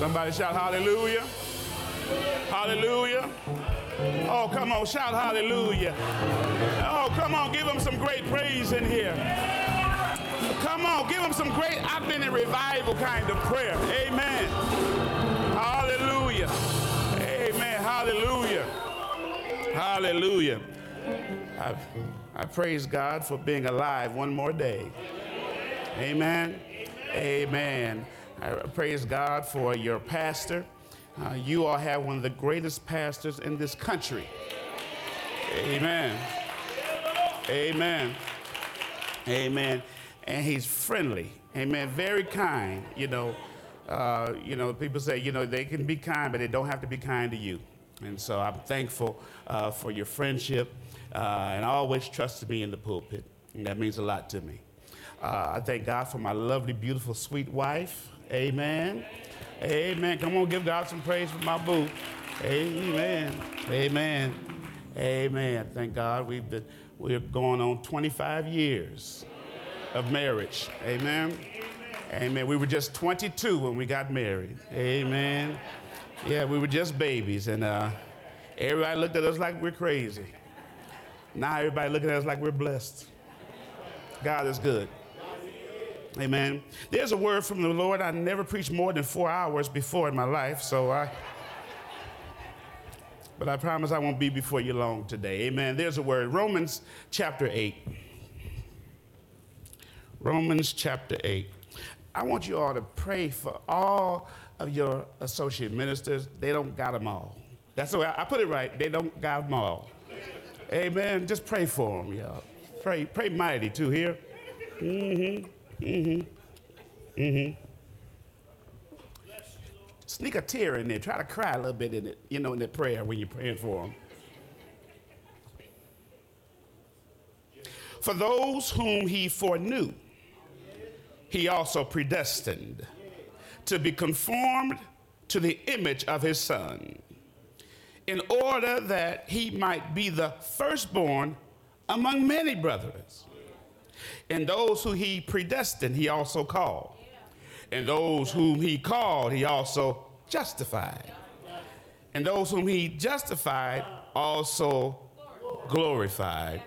Somebody shout hallelujah. Hallelujah. Oh, come on, shout hallelujah. Oh, come on, give them some great praise in here. Come on, give them some great, I've been in revival kind of prayer. Amen. Hallelujah. Amen. Hallelujah. Hallelujah. I, I praise God for being alive one more day. Amen. Amen. I praise God for your pastor. Uh, you all have one of the greatest pastors in this country. Amen. Amen. Amen. And he's friendly. Amen. Very kind. You know, uh, you know, people say, you know, they can be kind, but they don't have to be kind to you. And so I'm thankful uh, for your friendship uh, and always trusted me in the pulpit. That means a lot to me. Uh, I thank God for my lovely, beautiful, sweet wife. Amen. Amen. Come on, give God some praise for my boo. Amen. Amen. Amen. Thank God we've been we're going on 25 years of marriage. Amen. Amen. We were just 22 when we got married. Amen. Yeah, we were just babies, and uh, everybody looked at us like we're crazy. Now everybody looking at us like we're blessed. God is good. Amen. There's a word from the Lord. I never preached more than four hours before in my life, so I. But I promise I won't be before you long today. Amen. There's a word. Romans chapter 8. Romans chapter 8. I want you all to pray for all of your associate ministers. They don't got them all. That's the way I put it right. They don't got them all. Amen. Just pray for them, y'all. Pray, pray mighty too here. Mm-hmm. Mm-hmm. Mm-hmm. Sneak a tear in there. Try to cry a little bit in it, you know, in the prayer when you're praying for them. For those whom he foreknew, he also predestined to be conformed to the image of his son, in order that he might be the firstborn among many brothers. And those who he predestined, he also called. And those whom he called, he also justified. And those whom he justified, also glorified.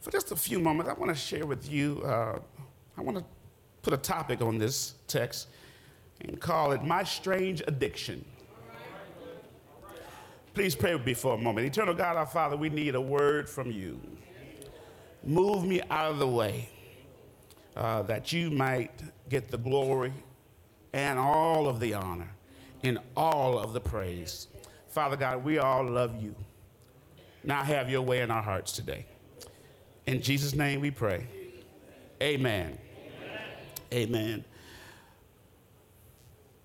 For just a few moments, I want to share with you, uh, I want to put a topic on this text and call it My Strange Addiction. Please pray with me for a moment. Eternal God, our Father, we need a word from you. Move me out of the way uh, that you might get the glory and all of the honor and all of the praise. Father God, we all love you. Now have your way in our hearts today. In Jesus' name we pray. Amen. Amen. Amen.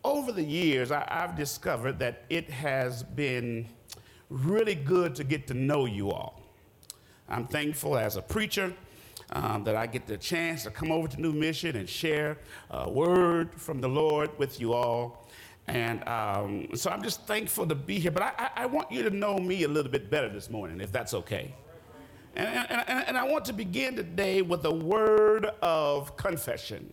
Over the years, I, have discovered that it has been really good to get to know you all. I'm thankful as a preacher um, that I get the chance to come over to New Mission and share a word from the Lord with you all. And um, so I'm just thankful to be here. But I, I, want you to know me a little bit better this morning, if that's okay. And, and, and I want to begin today with a word of confession.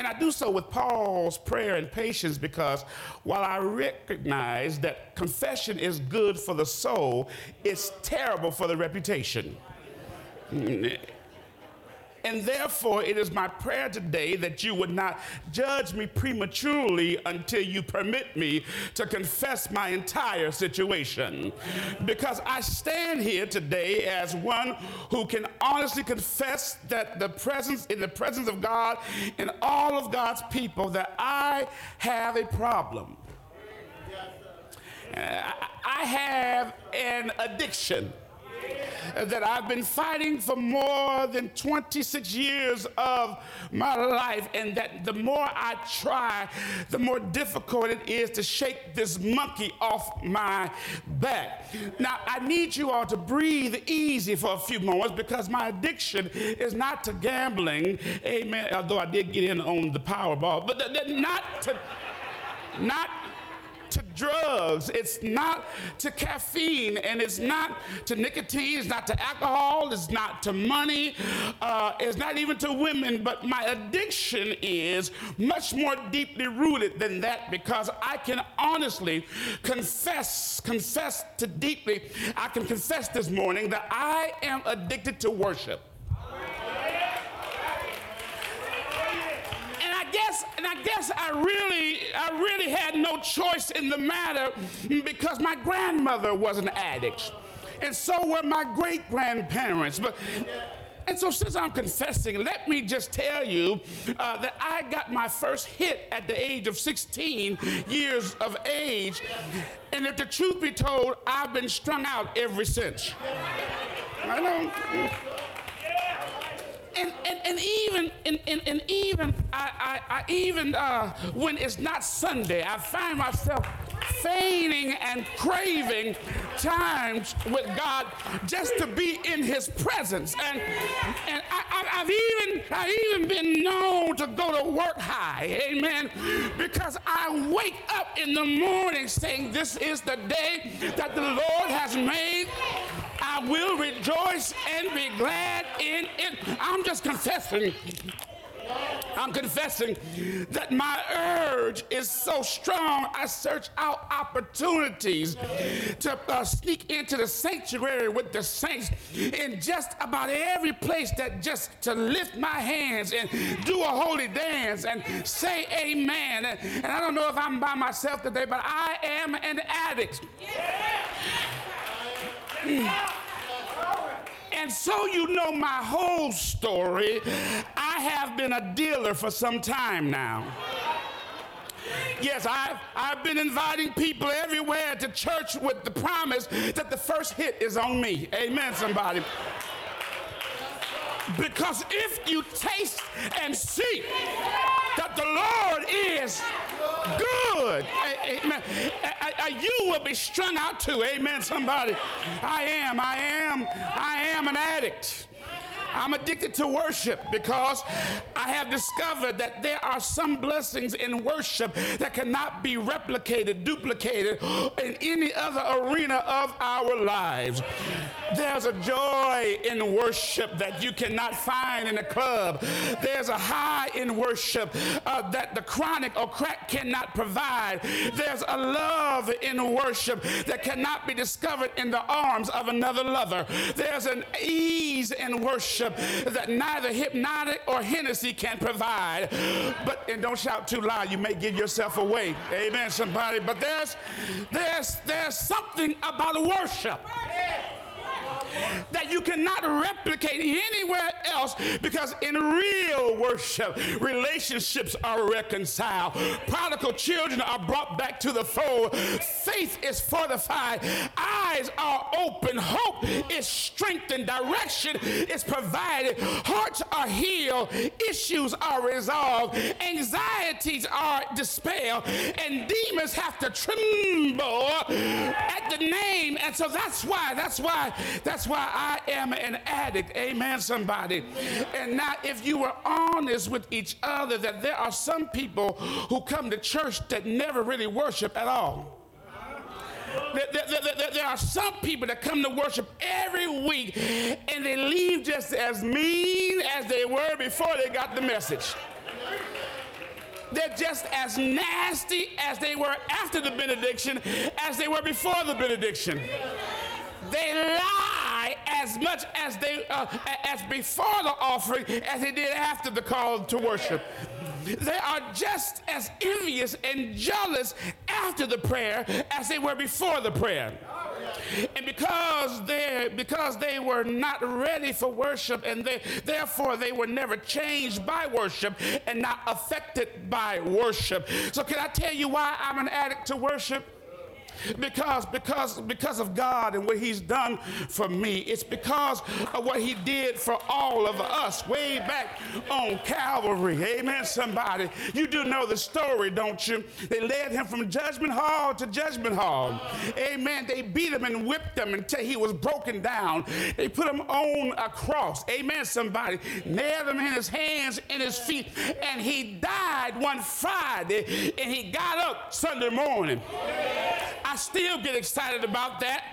And I do so with Paul's prayer and patience because while I recognize that confession is good for the soul, it's terrible for the reputation. Mm, And therefore, it is my prayer today that you would not judge me prematurely until you permit me to confess my entire situation. Because I stand here today as one who can honestly confess that the presence, in the presence of God and all of God's people, that I have a problem. Uh, I have an addiction that I've been fighting for more than 26 years of my life, and that the more I try, the more difficult it is to shake this monkey off my back. Now, I need you all to breathe easy for a few moments because my addiction is not to gambling, amen, although I did get in on the Powerball, but not to, not to drugs, it's not to caffeine, and it's not to nicotine, it's not to alcohol, it's not to money, uh, it's not even to women, but my addiction is much more deeply rooted than that because I can honestly confess, confess to deeply, I can confess this morning that I am addicted to worship. Guess, and I guess I really, I really had no choice in the matter because my grandmother was an addict, and so were my great grandparents. But and so, since I'm confessing, let me just tell you uh, that I got my first hit at the age of 16 years of age. And if the truth be told, I've been strung out ever since. I don't and, and, and even and, and, and even I, I, I even uh, when it's not Sunday, I find myself feigning and craving times with God just to be in His presence. And and I, have even I've even been known to go to work high, Amen, because I wake up in the morning saying, "This is the day that the Lord has made." I will rejoice and be glad in it. I'm just confessing. I'm confessing that my urge is so strong, I search out opportunities to uh, sneak into the sanctuary with the saints in just about every place that just to lift my hands and do a holy dance and say amen. And, and I don't know if I'm by myself today, but I am an addict. Yeah. And so you know my whole story. I have been a dealer for some time now. Yes, I've, I've been inviting people everywhere to church with the promise that the first hit is on me. Amen, somebody. Because if you taste and see that the Lord is good, amen, you will be strung out too. Amen, somebody. I am, I am, I am an addict. I'm addicted to worship because I have discovered that there are some blessings in worship that cannot be replicated, duplicated in any other arena of our lives. There's a joy in worship that you cannot find in a club. There's a high in worship uh, that the chronic or crack cannot provide. There's a love in worship that cannot be discovered in the arms of another lover. There's an ease in worship worship that neither Hpnotiq or Hennessy can provide. But and don't shout too loud, you may give yourself away. Amen, somebody. But there's there's there's something about worship that you cannot replicate anywhere else because in real worship, relationships are reconciled. Prodigal children are brought back to the fold. Faith is fortified. Eyes are open. Hope is strengthened. Direction is provided. Hearts are healed. Issues are resolved. Anxieties are dispelled. And demons have to tremble at the name. And so that's why, that's why, that's why I am an addict. Amen, somebody. And now, if you were honest with each other, that there are some people who come to church that never really worship at all. There, there, there, there, are some people that come to worship every week and they leave just as mean as they were before they got the message. They're just as nasty as they were after the benediction as they were before the benediction. They lie as much as they uh, as before the offering as they did after the call to worship. They are just as envious and jealous after the prayer as they were before the prayer. And because they because they were not ready for worship and they therefore they were never changed by worship and not affected by worship. So can I tell you why I'm an addict to worship? Because because because of God and what He's done for me. It's because of what He did for all of us way back on Calvary. Amen. Somebody, you do know the story, don't you? They led him from judgment hall to judgment hall. Amen. They beat him and whipped him until he was broken down. They put him on a cross. Amen. Somebody nailed him in his hands and his feet, and he died one Friday, and he got up Sunday morning. Still get excited about that.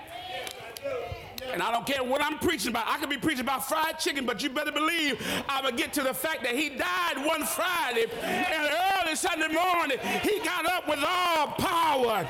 And I don't care what I'm preaching about. I could be preaching about fried chicken, but you better believe I'm going to get to the fact that he died one Friday and early Sunday morning he got up with all power.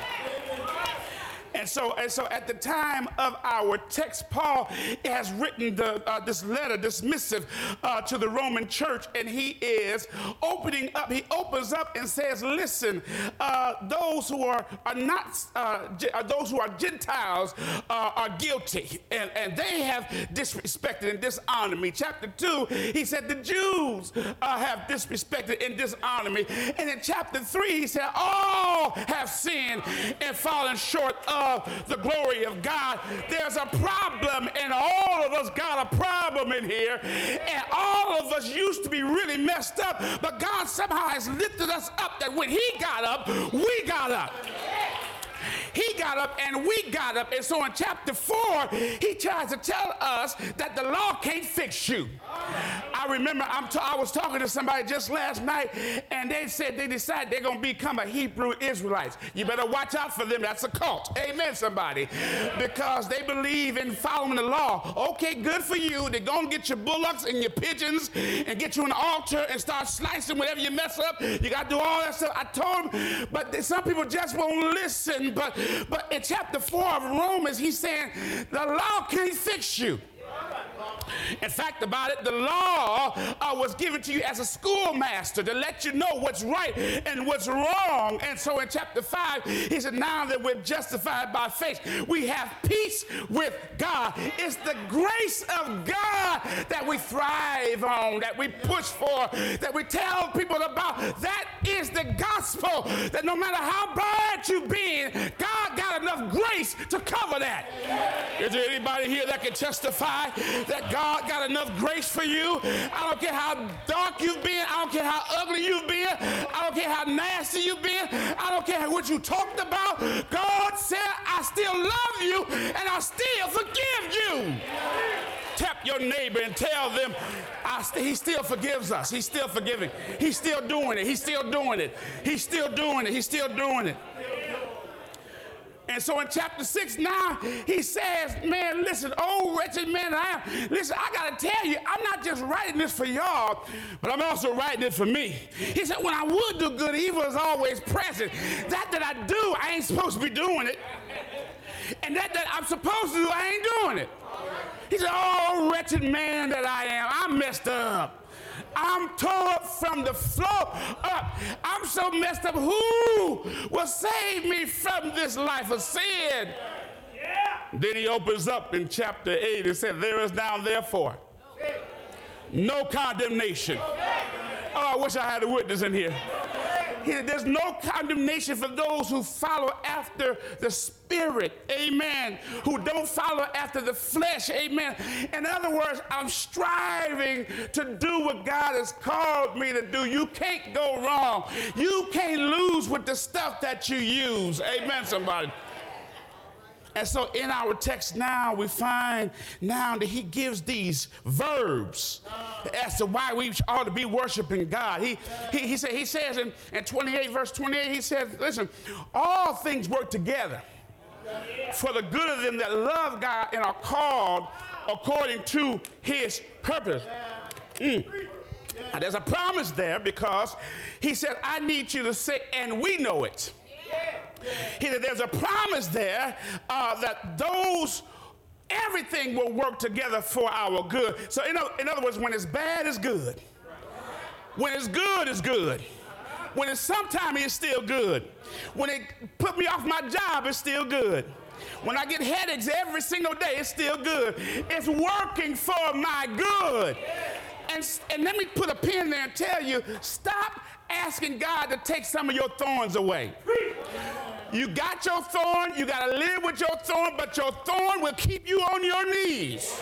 And so, and so at the time of our text, Paul has written the, uh, this letter, this missive uh, to the Roman church, and he is opening up. He opens up and says, Listen, uh, those who are, are not, uh, uh, those who are Gentiles uh, are guilty, and, and they have disrespected and dishonored me. Chapter 2, he said, The Jews have disrespected and dishonored me. And in chapter 3, he said, All have sinned and fallen short of of the glory of God. There's a problem, and all of us got a problem in here, and all of us used to be really messed up, but God somehow has lifted us up that when He got up, we got up. He got up and we got up. And so in chapter 4, he tries to tell us that the law can't fix you. I remember I'm t- i was talking to somebody just last night, and they said they decided they're going to become a Hebrew Israelites. You better watch out for them. That's a cult. Amen, somebody. Because they believe in following the law. Okay, good for you. They're going to get your bullocks and your pigeons and get you an altar and start slicing whatever you mess up. You got to do all that stuff. I told them, but some people just won't listen. But but in chapter 4 of Romans, he's saying the law can't fix you. In fact, about it, the law uh, was given to you as a schoolmaster to let you know what's right and what's wrong. And so in chapter 5, he said, Now that we're justified by faith, we have peace with God. It's the grace of God that we thrive on, that we push for, that we tell people about. That is the gospel that no matter how bad you've been, God got enough grace to cover that. Is there anybody here that can testify that God got enough grace for you. I don't care how dark you've been. I don't care how ugly you've been. I don't care how nasty you've been. I don't care what you talked about. God said, I still love you and I still forgive you. Tap your neighbor and tell them, st- He still forgives us. He's still forgiving. He's still doing it. He's still doing it. He's still doing it. He's still doing it. And so in chapter 6 now, he says, Man, listen, oh wretched man I am. Listen, I got to tell you, I'm not just writing this for y'all, but I'm also writing it for me. He said, When I would do good, evil is always present. That that I do, I ain't supposed to be doing it. And that that I'm supposed to do, I ain't doing it. He said, Oh, wretched man that I am, I'm messed up. I'm tore from the floor up. I'm so messed up. Who will save me from this life of sin? Then he opens up in chapter 8 and said, There is now therefore no condemnation. Oh, I wish I had a witness in here. There's no condemnation for those who follow after the Spirit, amen, who don't follow after the flesh, amen. In other words, I'm striving to do what God has called me to do. You can't go wrong. You can't lose with the stuff that you use, amen, somebody. And so in our text now, we find now that he gives these verbs as to why we ought to be worshiping God. He, he, he, say, he says in, in 28, verse 28, he says, listen, all things work together for the good of them that love God and are called according to his purpose. Mm. Now, there's a promise there because he said, I need you to say, and we know it. Said, There's a promise there uh, that those everything will work together for our good. So, in, in other words, when it's bad, it's good. When it's good, it's good. When it's sometimes it's still good. When it put me off my job, it's still good. When I get headaches every single day, it's still good. It's working for my good. And, and let me put a pin there and tell you stop asking God to take some of your thorns away. You got your thorn, you got to live with your thorn, but your thorn will keep you on your knees.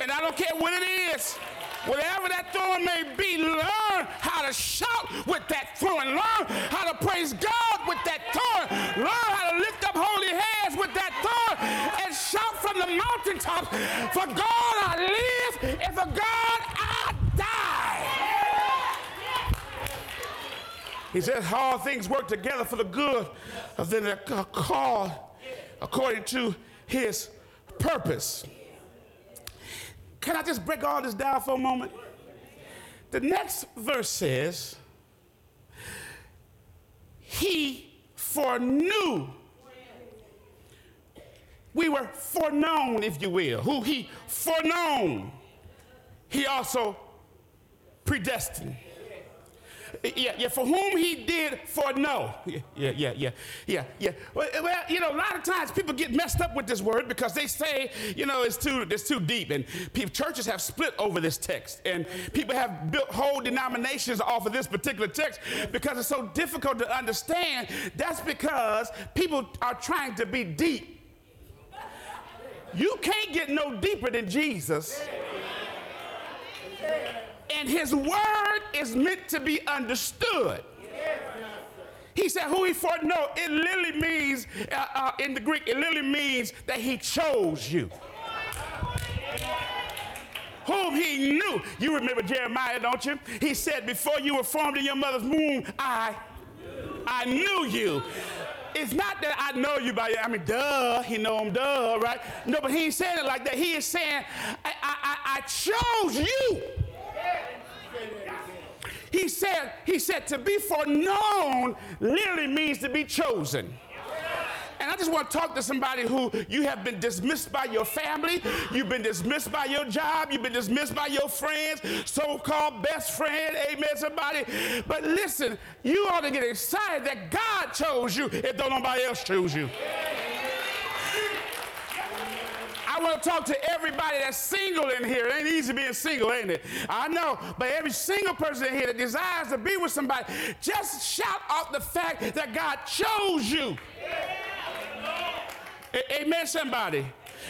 And I don't care what it is. Whatever that thorn may be, learn how to shout with that thorn. Learn how to praise God with that thorn. Learn how to lift up holy hands with that thorn and shout from the mountaintops, For God I live, and for God I He says, all things work together for the good of them that are called according to his purpose. Can I just break all this down for a moment? The next verse says, He foreknew. We were foreknown, if you will. Who He foreknown. He also predestined yeah, yeah, for whom he did foreknow. Yeah, yeah, yeah, yeah, yeah, yeah. Well, well, you know, a lot of times people get messed up with this word because they say, you know, it's too, it's too deep. And people, churches have split over this text. And people have built whole denominations off of this particular text because it's so difficult to understand. That's because people are trying to be deep. You can't get no deeper than Jesus and his word is meant to be understood. He said, Who he foreknow, it literally means, uh, uh, in the Greek, it literally means that he chose you. Whom he knew. You remember Jeremiah, don't you? He said, Before you were formed in your mother's womb, I, I knew you. It's not that I know you by, I mean, duh, he know him, duh, right? No, but he ain't saying it like that. He is saying, I, I, I chose you. He said, he said, to be foreknown literally means to be chosen. And I just want to talk to somebody who you have been dismissed by your family, you've been dismissed by your job, you've been dismissed by your friends, so called best friend, amen, somebody. But listen, you ought to get excited that God chose you if don't nobody else choose you. I want to talk to everybody that's single in here. It ain't easy being single, ain't it? I know, but every single person in here that desires to be with somebody, just shout out the fact that God chose you. A- amen, somebody.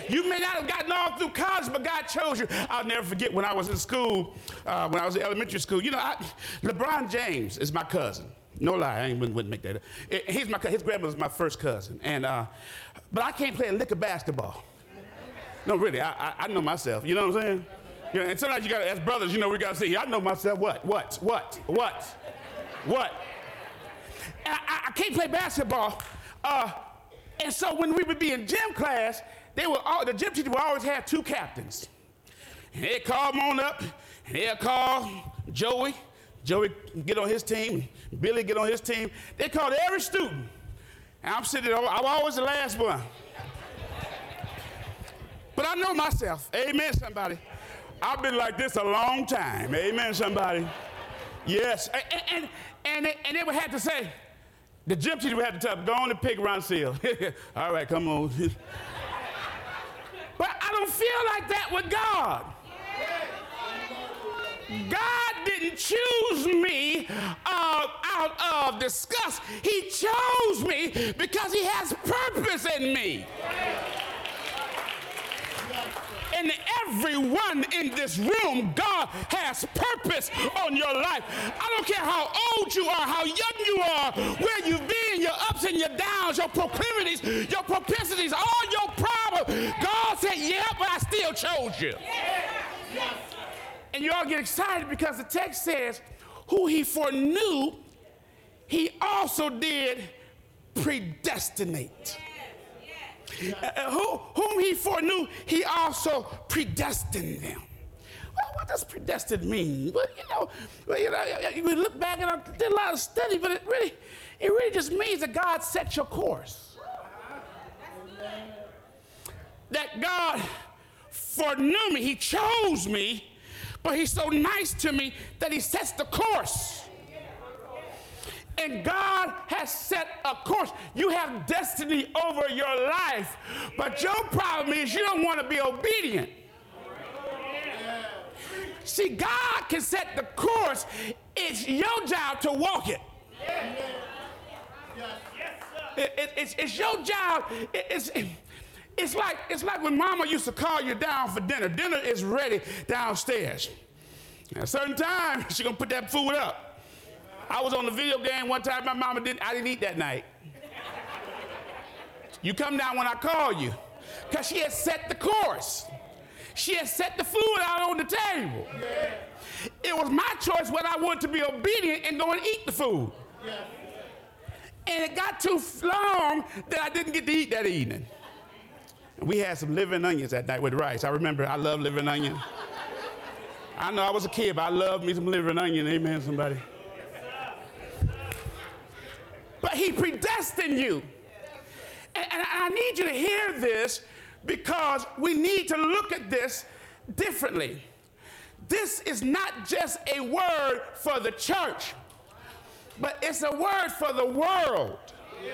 You may not have gotten all through college, but God chose you. I'll never forget when I was in school, uh, when I was in elementary school. You know, I, LeBron James is my cousin. No lie, I ain't, wouldn't make that up. He's my, his grandmother's my first cousin. And, uh, but I can't play a lick of basketball. No, really, I, I, I know myself. You know what I'm saying? You know, and sometimes you got to, as brothers, you know, we got to say, I know myself. What? What? What? What? What? And I, I can't play basketball. Uh, and so when we would be in gym class, they were all, the gym teacher would always have two captains. And they'd call them on up, and they'd call Joey. Joey get on his team, Billy get on his team. They called every student. And I'm sitting I'm always the last one. But I know myself. Amen, somebody. I've been like this a long time. Amen, somebody. Yes. And, and, and, they, and they would have to say, the gym teacher would have to tell them, go on and pick Rhansyl. All right, come on. but I don't feel like that with God. God didn't choose me uh, out of disgust. He chose me because He has purpose in me and everyone in this room, God has purpose on your life. I don't care how old you are, how young you are, where you've been, your ups and your downs, your proclivities, your propensities, all your problems. God said, Yeah, but I still chose you. And you all get excited because the text says, Who he foreknew, he also did predestinate. Uh, who, whom he foreknew, he also predestined them. Well, what does predestined mean? Well, you know, well, you know, you look back and I did a lot of study, but it really, it really just means that God set your course. That God foreknew me, He chose me, but He's so nice to me that He sets the course and God has set a course. You have destiny over your life, but your problem is you don't want to be obedient. See, God can set the course. It's your job to walk it. It, it, it's, it's your job. It, it's, it's, like, it's like when mama used to call you down for dinner. Dinner is ready downstairs. At a certain time, she's gonna put that food up. I was on the video game one time, my mama didn't, I didn't eat that night. You come down when I call you. Because she had set the course. She had set the food out on the table. It was my choice whether I wanted to be obedient and go and eat the food. And it got too long that I didn't get to eat that evening. We had some living onions that night with rice. I remember I love living onion. I know I was a kid, but I love me some living onion. Amen, somebody. But he predestined you. And, and I need you to hear this because we need to look at this differently. This is not just a word for the church, but it's a word for the world. Yeah.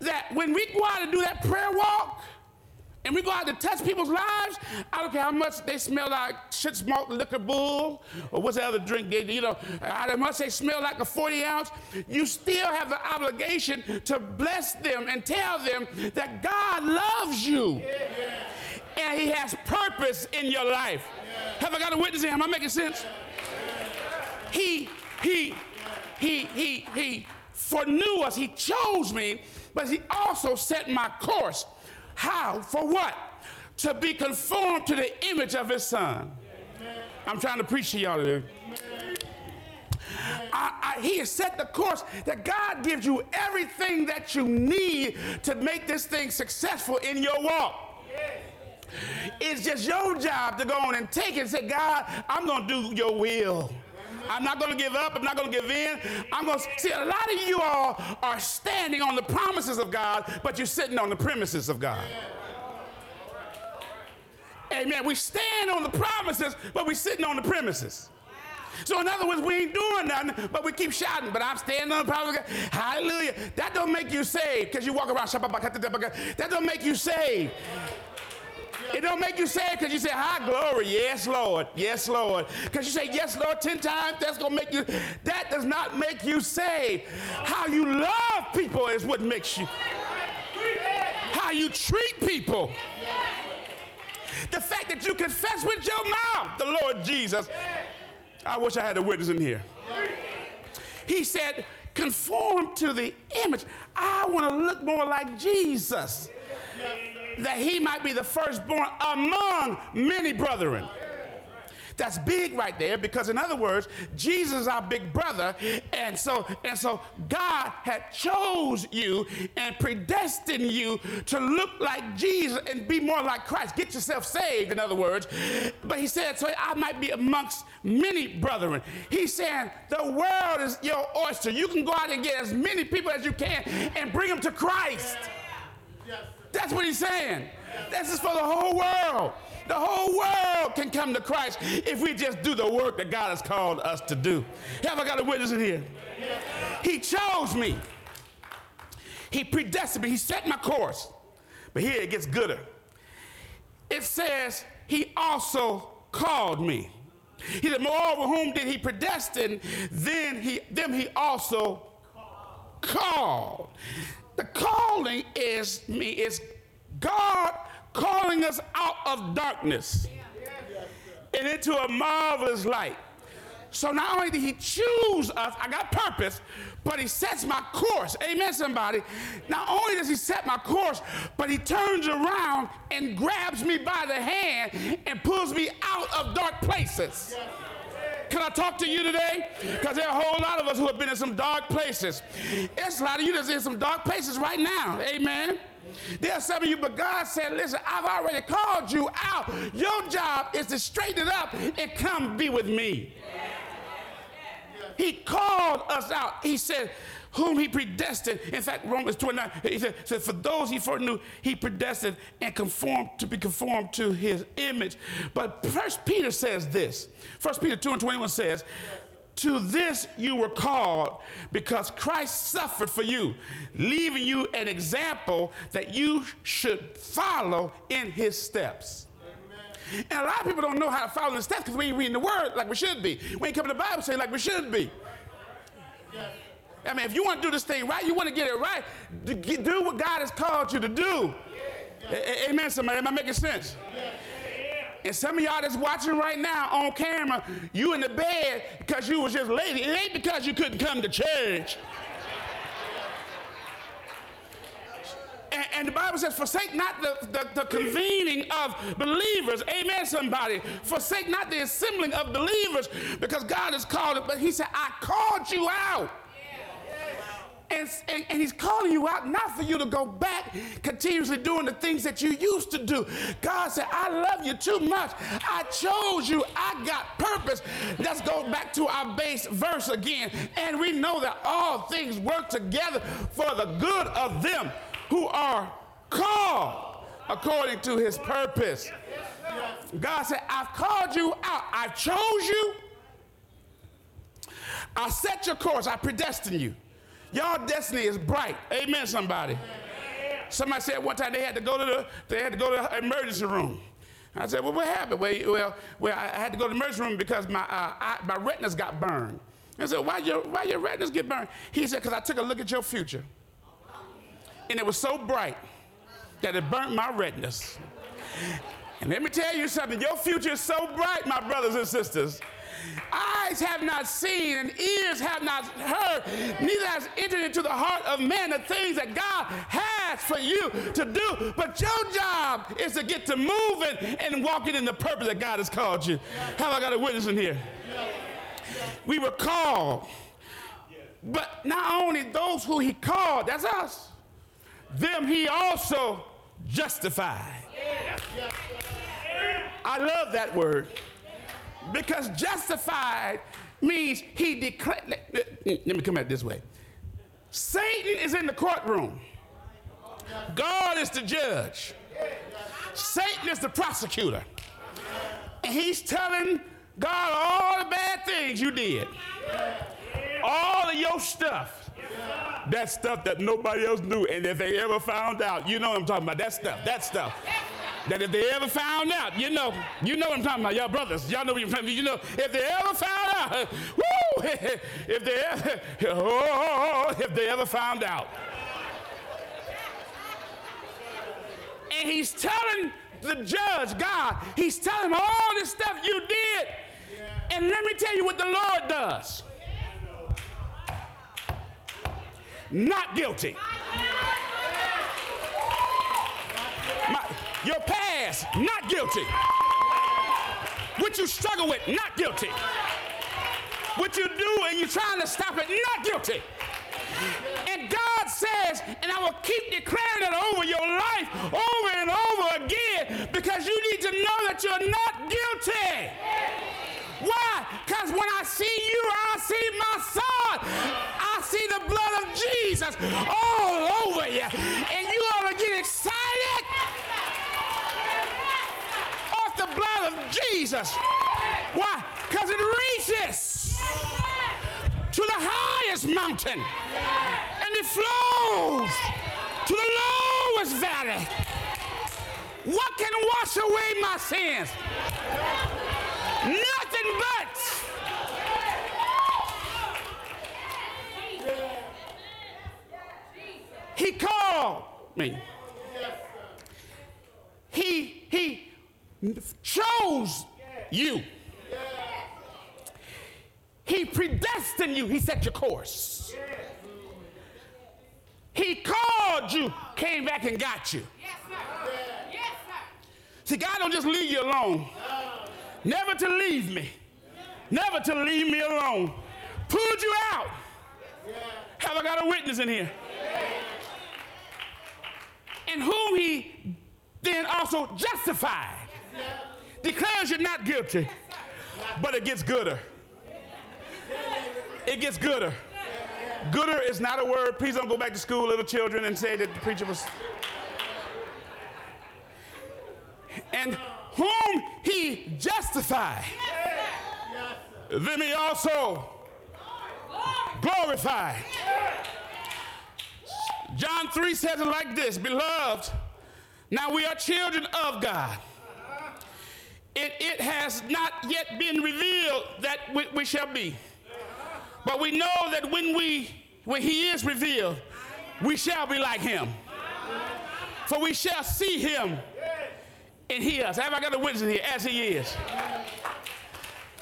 That when we go out and do that prayer walk, and we go out to touch people's lives, I don't care how much they smell like shit smoked liquor bull, or what's the other drink they, you know, how much they smell like a 40 ounce, you still have the obligation to bless them and tell them that God loves you. And He has purpose in your life. Have I got a witness here? Am I making sense? He, he, he, he, he foreknew us, He chose me, but He also set my course. How? For what? To be conformed to the image of his son. I'm trying to preach to y'all today. I, I, he has set the course that God gives you everything that you need to make this thing successful in your walk. It's just your job to go on and take it and say, God, I'm going to do your will. I'm not going to give up. I'm not going to give in. I'm going to see a lot of you all are standing on the promises of God, but you're sitting on the premises of God. Amen. We stand on the promises, but we're sitting on the premises. So in other words, we ain't doing nothing, but we keep shouting. But I'm standing on the promise of God. Hallelujah. That don't make you saved because you walk around. That don't make you saved. It don't make you sad because you say, High glory. Yes, Lord. Yes, Lord. Because you say, Yes, Lord, 10 times, that's going to make you. That does not make you saved. How you love people is what makes you. How you treat people. The fact that you confess with your mouth the Lord Jesus. I wish I had a witness in here. He said, conform to the image. I want to look more like Jesus that he might be the firstborn among many brethren. That's big right there because in other words, Jesus is our big brother and so and so God had chose you and predestined you to look like Jesus and be more like Christ. Get yourself saved in other words. But he said so I might be amongst many brethren. He's saying the world is your oyster. You can go out and get as many people as you can and bring them to Christ. Yes. That's what he's saying. This is for the whole world. The whole world can come to Christ if we just do the work that God has called us to do. Have I got a witness in here? He chose me. He predestined me. He set my course. But here it gets gooder. It says, He also called me. He said, Moreover, whom did He predestine? Then he, them He also called. The calling is me, is God calling us out of darkness and into a marvelous light. So not only did he choose us, I got purpose, but he sets my course. Amen, somebody. Not only does he set my course, but he turns around and grabs me by the hand and pulls me out of dark places. Can I talk to you today? Because there are a whole lot of us who have been in some dark places. It's a lot of you that's in some dark places right now. Amen. There are some of you, but God said, listen, I've already called you out. Your job is to straighten it up and come be with me. He called us out. He said, whom he predestined. In fact, Romans 29, he said, For those he foreknew, he predestined and conformed to be conformed to his image. But First Peter says this. First Peter 2 and 21 says, to this you were called because Christ suffered for you, leaving you an example that you should follow in his steps. And a lot of people don't know how to follow the steps because we ain't reading the word like we should be. We ain't coming to the Bible saying like we should be. Yes. I mean, if you want to do this thing right, you want to get it right, do what God has called you to do. Amen, somebody. Am I making sense? And some of y'all that's watching right now on camera, you in the bed because you was just lazy. It ain't because you couldn't come to church. And, and, the Bible says, forsake not the, the, the, convening of believers. Amen, somebody. Forsake not the assembling of believers because God has called it. But he said, I called you out. And, and, and, he's calling you out not for you to go back continuously doing the things that you used to do. God said, I love you too much. I chose you. I got purpose. Let's go back to our base verse again. And we know that all things work together for the good of them who are called according to his purpose. God said, I've called you out. I chose you. I set your course. I predestined you. Y'all destiny is bright. Amen, somebody. Somebody said one time they had to go to the they had to go to the emergency room. I said, well, what happened? Well, well, well I had to go to the emergency room because my, uh, I, my retinas got burned. I said, why your, why your retinas get burned? He said, because I took a look at your future. And it was so bright that it burnt my retinas. And let me tell you something, your future is so bright, my brothers and sisters. Eyes have not seen and ears have not heard, neither has entered into the heart of man the things that God has for you to do. But your job is to get to moving and walking in the purpose that God has called you. Have I got a witness in here? We were called. But not only those who he called, that's us, them he also justified. I love that word. Because justified means he declared. Let me come at it this way Satan is in the courtroom, God is the judge, Satan is the prosecutor. And he's telling God all the bad things you did, all of your stuff. That stuff that nobody else knew, and if they ever found out, you know what I'm talking about. That stuff, that stuff that if they ever found out, you know, you know what I'm talking about, y'all brothers, y'all know what I'm talking about. You know, if they ever found out, woo, if they ever, oh, if they ever found out. And he's telling the judge, God, he's telling him all this stuff you did. And let me tell you what the Lord does. Not guilty. Your past, not guilty. What you struggle with, not guilty. What you do and you're trying to stop it, not guilty. And God says, and I will keep declaring it over your life over and over again because you need to know that you're not guilty. Why? Because when I see you, I see my son. I see the blood of Jesus all over you. And you ought to get excited blood of Jesus. Why? Because it reaches to the highest mountain and it flows to the lowest valley. What can wash away my sins? Nothing but. He called me. He, he chose you. He predestined you. He set your course. He called you, came back and got you. See, God don't just leave you alone. Never to leave me. Never to leave me alone. Pulled you out. Have I got a witness in here? And whom he then also justified declares you're not guilty, but it gets gooder. It gets gooder. Gooder is not a word. Please don't go back to school, little children, and say that the preacher was. And whom he justified, then he also glorified. John 3 says it like this Beloved, now we are children of God it, it has not yet been revealed that we, we shall be. But we know that when we when he is revealed, we shall be like him. For we shall see him and hear us. Have I got a witness here? As he is.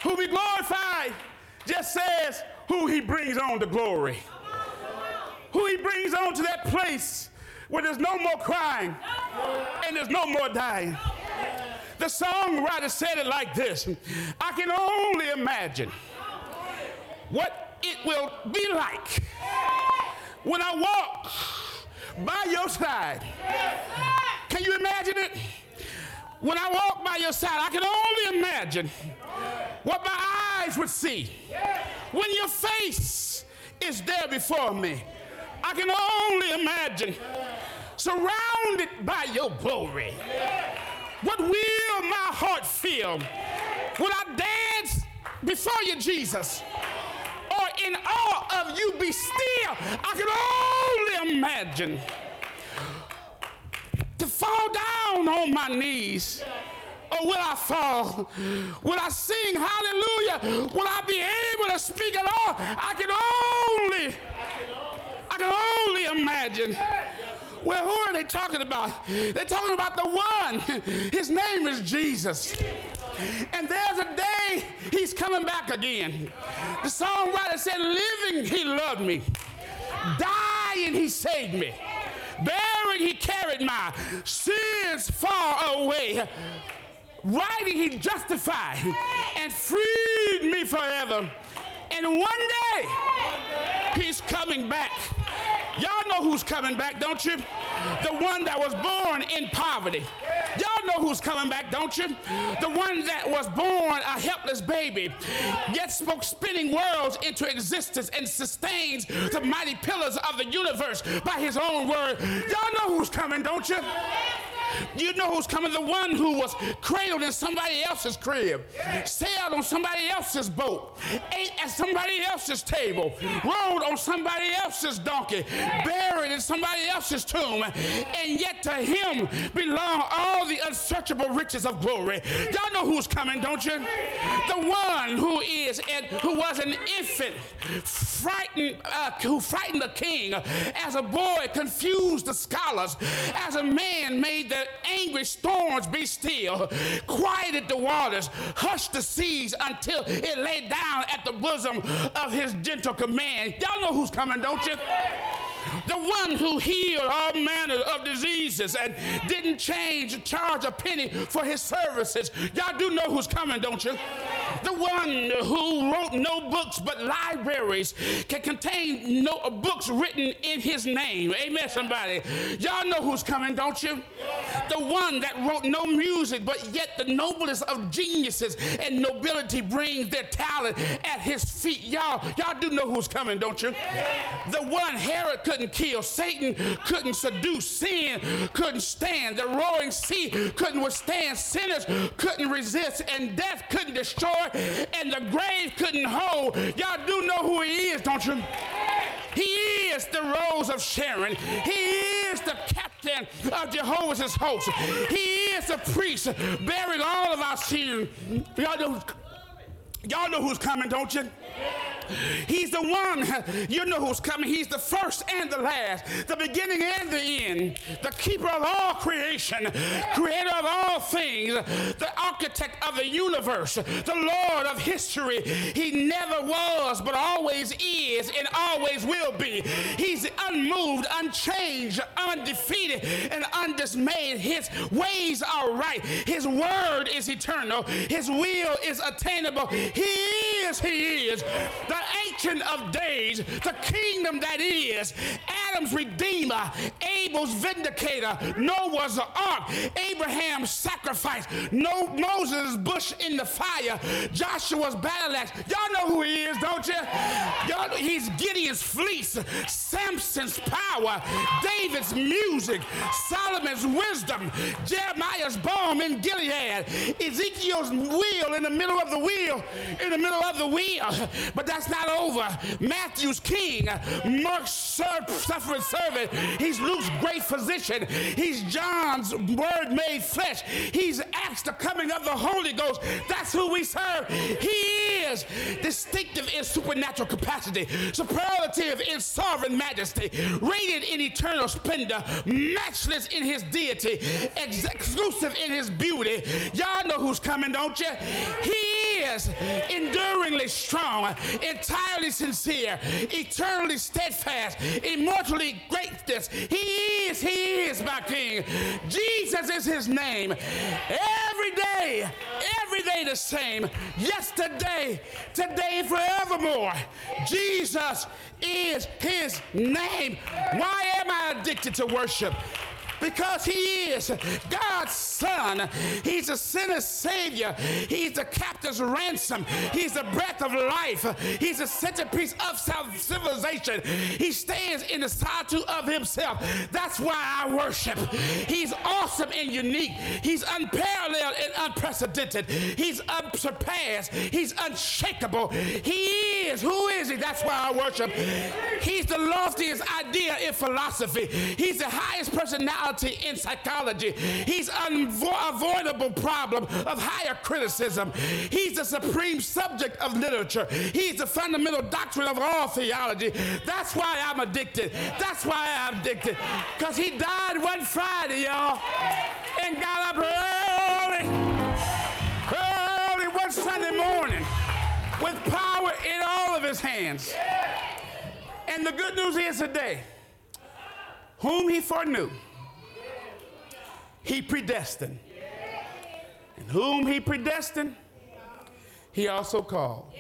Who be glorified just says who he brings on to glory. Who he brings on to that place where there's no more crying and there's no more dying. The songwriter said it like this I can only imagine what it will be like when I walk by your side. Can you imagine it? When I walk by your side, I can only imagine what my eyes would see when your face is there before me. I can only imagine, surrounded by your glory. What will my heart feel when I dance before you, Jesus? Or in awe of you be still? I can only imagine to fall down on my knees. Or will I fall? Will I sing hallelujah? Will I be able to speak at all? I can only, I can only imagine. Well, who are they talking about? They're talking about the one. His name is Jesus. And there's a day he's coming back again. The songwriter said, Living, he loved me. Dying, he saved me. Buried, he carried my sins far away. Writing, he justified and freed me forever. And one day, he's coming back. Y'all know who's coming back, don't you? The one that was born in poverty. Y'all know who's coming back, don't you? The one that was born a helpless baby, yet spoke spinning worlds into existence and sustains the mighty pillars of the universe by his own word. Y'all know who's coming, don't you? You know who's coming? The one who was cradled in somebody else's crib, sailed on somebody else's boat, ate at somebody else's table, rode on somebody else's donkey, buried in somebody else's tomb, and yet to him belong all the unsearchable riches of glory. Y'all know who's coming, don't you? The one who is and who was an infant, frightened, uh, who frightened the king, as a boy confused the scholars, as a man made the angry storms be still, quieted the waters, hushed the seas until it lay down at the bosom of his gentle command. Y'all know who's coming, don't you? The one who healed all manner of diseases and didn't change charge a penny for his services. Y'all do know who's coming, don't you? The one who wrote no books but libraries can contain no books written in his name. Amen, somebody. Y'all know who's coming, don't you? The one that wrote no music, but yet the noblest of geniuses and nobility brings their talent at his feet. Y'all, y'all do know who's coming, don't you? The one Herod couldn't kill, Satan couldn't seduce, sin couldn't stand, the roaring sea couldn't withstand, sinners couldn't resist, and death couldn't destroy, and the grave couldn't hold. Y'all do know who he is, don't you? He is the rose of Sharon. He is the captain of Jehovah's host. He is the priest bearing all of our sins. Y'all know, y'all know who's coming, don't you? He's the one, you know who's coming. He's the first and the last, the beginning and the end, the keeper of all creation, creator of all things, the architect of the universe, the Lord of history. He never was, but always is and always will be. He's unmoved, unchanged, undefeated, and undismayed. His ways are right. His word is eternal. His will is attainable. He is, He is the ancient of days, the kingdom that is, Adam's redeemer, Abel's vindicator, Noah's ark, Abraham's sacrifice, no, Moses' bush in the fire, Joshua's battle axe. Y'all know who he is, don't you? Y'all he's Gideon's fleece, Samson's power, David's music, Solomon's wisdom, Jeremiah's balm in Gilead, Ezekiel's wheel in the middle of the wheel, in the middle of the wheel. But that's not over. Matthew's king, Mark's suffering servant. He's Luke's great physician. He's John's word made flesh. He's Acts the coming of the Holy Ghost. That's who we serve. He is distinctive in supernatural capacity, superlative in sovereign majesty, radiant in eternal splendor, matchless in his deity, ex- exclusive in his beauty. Y'all know who's coming, don't you? He is enduringly strong, entirely sincere, eternally steadfast, immortally greatness. He is, he is my king. Jesus is his name. Every day, every day the same. Yesterday, today, forevermore. Jesus is his name. Why am I addicted to worship? Because he is God's son. He's a sinner's savior. He's the captive's ransom. He's the breath of life. He's the centerpiece of civilization. He stands in the solitude of himself. That's why I worship. He's awesome and unique. He's unparalleled and unprecedented. He's unsurpassed. He's unshakable. He is. Who is he? That's why I worship. He's the loftiest idea in philosophy. He's the highest personality in psychology. He's an unavoidable problem of higher criticism. He's the supreme subject of literature. He's the fundamental doctrine of all theology. That's why I'm addicted. That's why I'm addicted. Because he died one Friday, y'all, and got up early, early one Sunday morning with power in all of his hands. And the good news is today, whom he foreknew he predestined. And whom he predestined, he also called.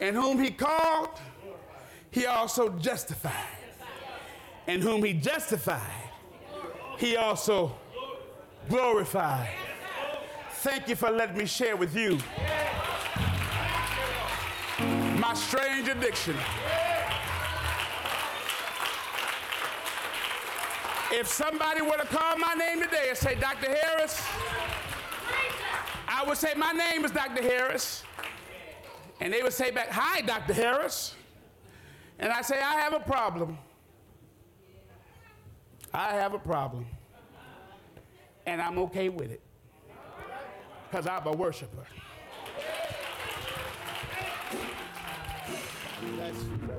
And whom he called, he also justified. And whom he justified, he also glorified. Thank you for letting me share with you my strange addiction. If somebody were to call my name today and say, Dr. Harris, I would say, My name is Dr. Harris. And they would say back, Hi, Dr. Harris. And I say, I have a problem. I have a problem. And I'm okay with it. Because I'm a worshiper. Love